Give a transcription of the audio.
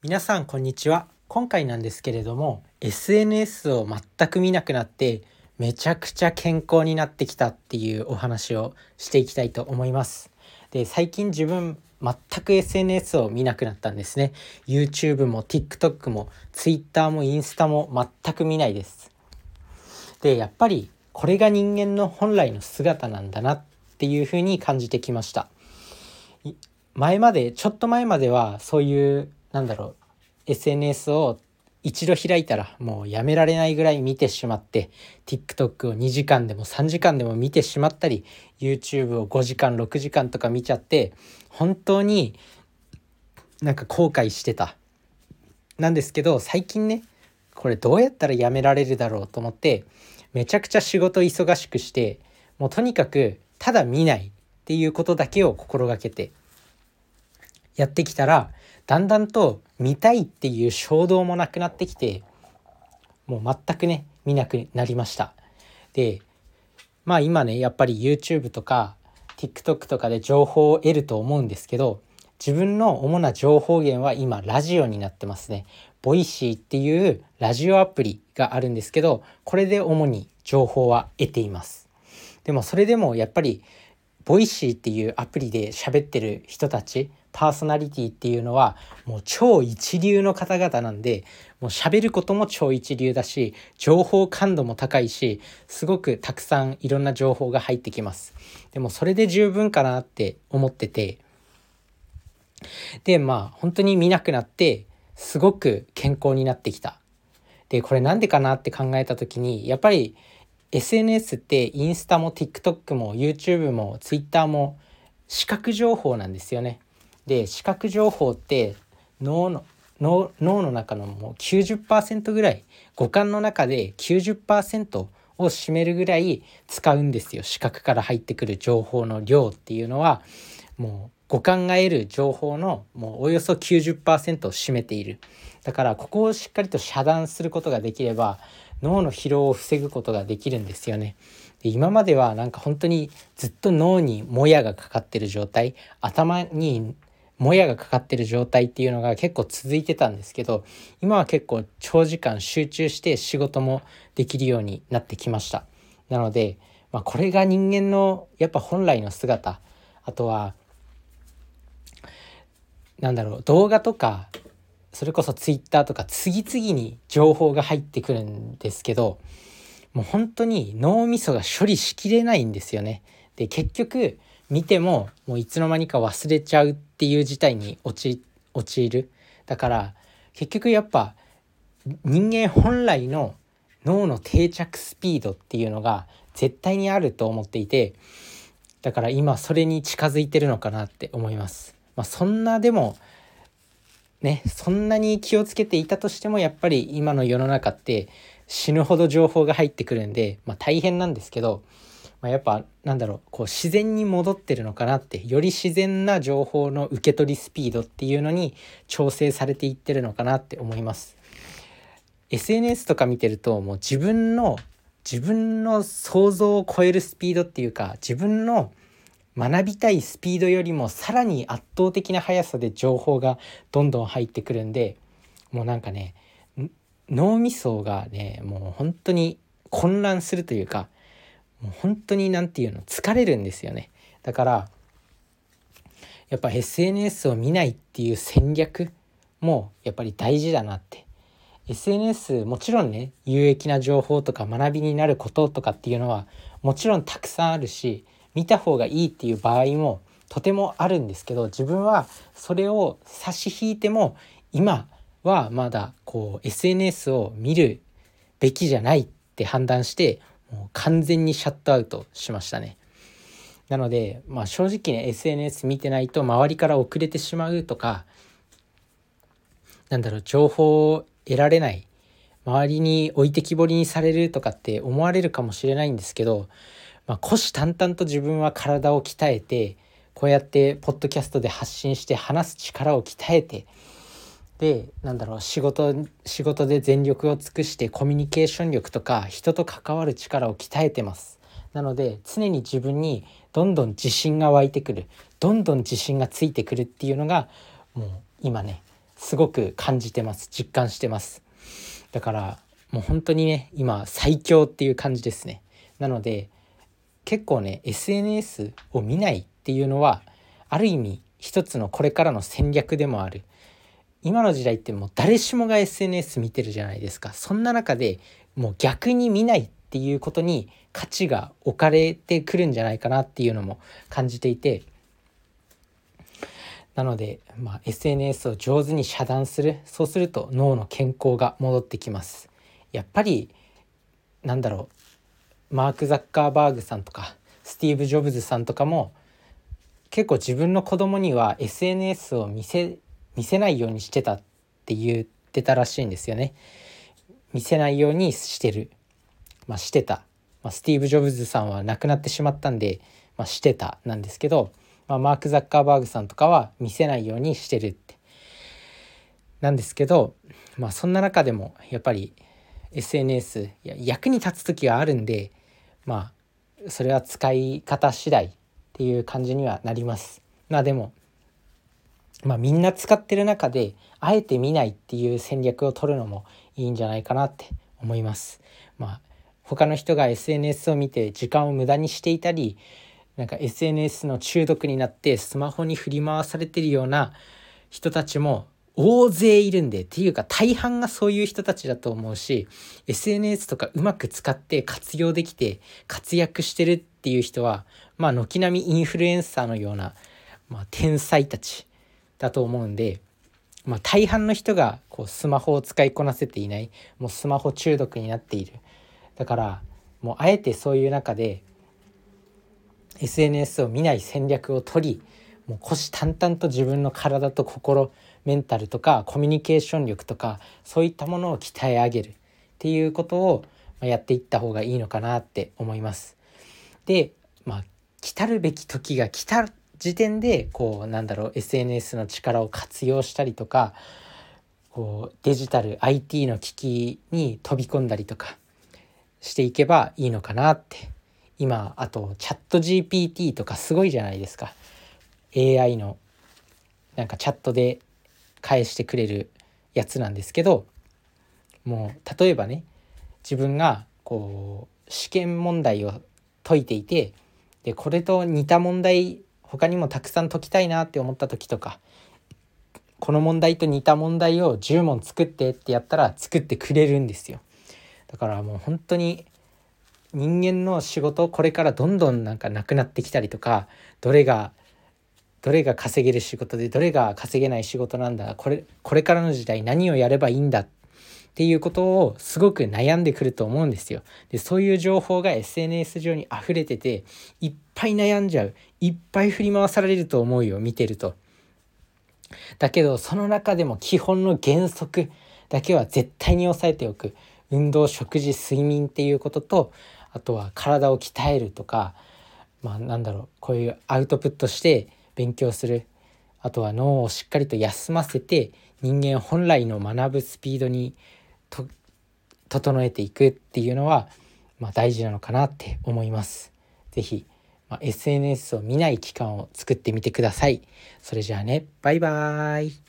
皆さんこんにちは。今回なんですけれども SNS を全く見なくなってめちゃくちゃ健康になってきたっていうお話をしていきたいと思います。で最近自分全く SNS を見なくなったんですね。YouTube も TikTok も Twitter もインスタも全く見ないです。でやっぱりこれが人間の本来の姿なんだなっていうふうに感じてきました。前までちょっと前まではそういうなんだろう。SNS を一度開いたらもうやめられないぐらい見てしまって TikTok を2時間でも3時間でも見てしまったり YouTube を5時間6時間とか見ちゃって本当になんか後悔してた。なんですけど最近ねこれどうやったらやめられるだろうと思ってめちゃくちゃ仕事忙しくしてもうとにかくただ見ないっていうことだけを心がけてやってきたらだんだんと見たいっていう衝動もなくなってきてもう全くね見なくなりました。でまあ今ねやっぱり YouTube とか TikTok とかで情報を得ると思うんですけど自分の主な情報源は今ラジオになってますね。 Voicy っていうラジオアプリがあるんですけどこれで主に情報は得ています。でもそれでもやっぱり Voicy っていうアプリで喋ってる人たちパーソナリティっていうのはもう超一流の方々なんでもう喋ることも超一流だし情報感度も高いしすごくたくさんいろんな情報が入ってきます。でもそれで十分かなって思ってて。でまあ本当に見なくなってすごく健康になってきた。でこれなんでかなって考えた時にやっぱり SNS ってインスタも TikTok も YouTube も Twitter も視覚情報なんですよね。で視覚情報って脳の脳の中のもう90%ぐらい五感の中で90%を占めるぐらい使うんですよ。視覚から入ってくる情報の量っていうのはもう五感が得る情報のもうおよそ90%を占めている。だからここをしっかりと遮断することができれば脳の疲労を防ぐことができるんですよね。で今まではなんか本当にずっと脳にもやがかかってる状態頭にもやがかかってる状態っていうのが結構続いてたんですけど今は結構長時間集中して仕事もできるようになってきました。なので、まあ、これが人間のやっぱ本来の姿。あとはなんだろう動画とかそれこそツイッターとか次々に情報が入ってくるんですけどもう本当に脳みそが処理しきれないんですよね。で結局見てももういつの間にか忘れちゃうっていう事態に陥るだから結局やっぱ人間本来の脳の定着スピードっていうのが絶対にあると思っていてだから今それに近づいてるのかなって思います。まあ、そんなでもねそんなに気をつけていたとしてもやっぱり今の世の中って死ぬほど情報が入ってくるんで、まあ、大変なんですけどまあ、やっぱなんだろうこう自然に戻ってるのかなってより自然な情報の受け取りスピードっていうのに調整されていってるのかなって思います。SNS とか見てるともう自分の自分の想像を超えるスピードっていうか自分の学びたいスピードよりもさらに圧倒的な速さで情報がどんどん入ってくるんでもうなんかね脳みそがねもう本当に混乱するというかもう本当に何て言うの疲れるんですよね。だからやっぱ SNS を見ないっていう戦略もやっぱり大事だなって。SNS もちろんね有益な情報とか学びになることとかっていうのはもちろんたくさんあるし見た方がいいっていう場合もとてもあるんですけど自分はそれを差し引いても今はまだこう SNS を見るべきじゃないって判断してもう完全にシャットアウトしましたね。なので、まあ、正直ね SNS 見てないと周りから遅れてしまうとかなんだろう情報を得られない周りに置いてきぼりにされるとかって思われるかもしれないんですけど、まあ、虎視眈々と自分は体を鍛えてこうやってポッドキャストで発信して話す力を鍛えてでなんだろう仕事仕事で全力を尽くしてコミュニケーション力とか人と関わる力を鍛えてます。なので常に自分にどんどん自信が湧いてくる。どんどん自信がついてくるっていうのがもう今ねすごく感じてます。実感してます。だからもう本当にね今最強っていう感じですね。なので結構ね SNS を見ないっていうのはある意味一つのこれからの戦略でもある。今の時代ってもう誰しもが SNS 見てるじゃないですか。そんな中でもう逆に見ないっていうことに価値が置かれてくるんじゃないかなっていうのも感じていて。なので、まあ、SNS を上手に遮断する。そうすると脳の健康が戻ってきます。やっぱりなんだろうマーク・ザッカーバーグさんとかスティーブ・ジョブズさんとかも結構自分の子供には SNS を見せ見せないようにしてたって言ってたらしいんですよね。見せないようにしてる。まあ、してた。まあ、スティーブ・ジョブズさんは亡くなってしまったんで、まあ、してたなんですけど、まあ、マーク・ザッカーバーグさんとかは見せないようにしてるって。なんですけど、まあ、そんな中でもやっぱり SNS 役に立つ時があるんでまあそれは使い方次第っていう感じにはなります。まあでもまあみんな使ってる中であえて見ないっていう戦略を取るのもいいんじゃないかなって思います。まあ他の人が SNS を見て時間を無駄にしていたりなんか SNS の中毒になってスマホに振り回されてるような人たちも大勢いるんでっていうか大半がそういう人たちだと思うし SNS とかうまく使って活用できて活躍してるっていう人はまあ軒並みインフルエンサーのような、まあ、天才たちだと思うんで、まあ、大半の人がこうスマホを使いこなせていないもうスマホ中毒になっている。だからもうあえてそういう中で SNS を見ない戦略を取りもう虎視眈々と自分の体と心メンタルとかコミュニケーション力とかそういったものを鍛え上げるっていうことをやっていった方がいいのかなって思います。でまあ来たるべき時が来た時点でこうなんだろう SNS の力を活用したりとかこうデジタル IT の機器に飛び込んだりとかしていけばいいのかなって今あとチャット GPT とかすごいじゃないですか AI のなんかチャットで返してくれるやつなんですけどもう例えばね自分がこう試験問題を解いていてでこれと似た問題他にもたくさん解きたいなって思った時とかこの問題と似た問題を10問作ってってやったら作ってくれるんですよ。だからもう本当に人間の仕事これからどんどんなんかなくなってきたりとかどれがどれが稼げる仕事でどれが稼げない仕事なんだこれこれからの時代何をやればいいんだっていうことをすごく悩んでくると思うんですよ。でそういう情報が SNS 上に溢れてていっぱい悩んじゃういっぱい振り回されると思うよ見てると。だけどその中でも基本の原則だけは絶対に押さえておく運動食事睡眠っていうこととあとは体を鍛えるとかまあなんだろうこういうアウトプットして勉強するあとは脳をしっかりと休ませて人間本来の学ぶスピードに整えていくっていうのは、まあ、大事なのかなって思います。是非、まあ、SNS を見ない期間を作ってみてください。それじゃあねバイバーイ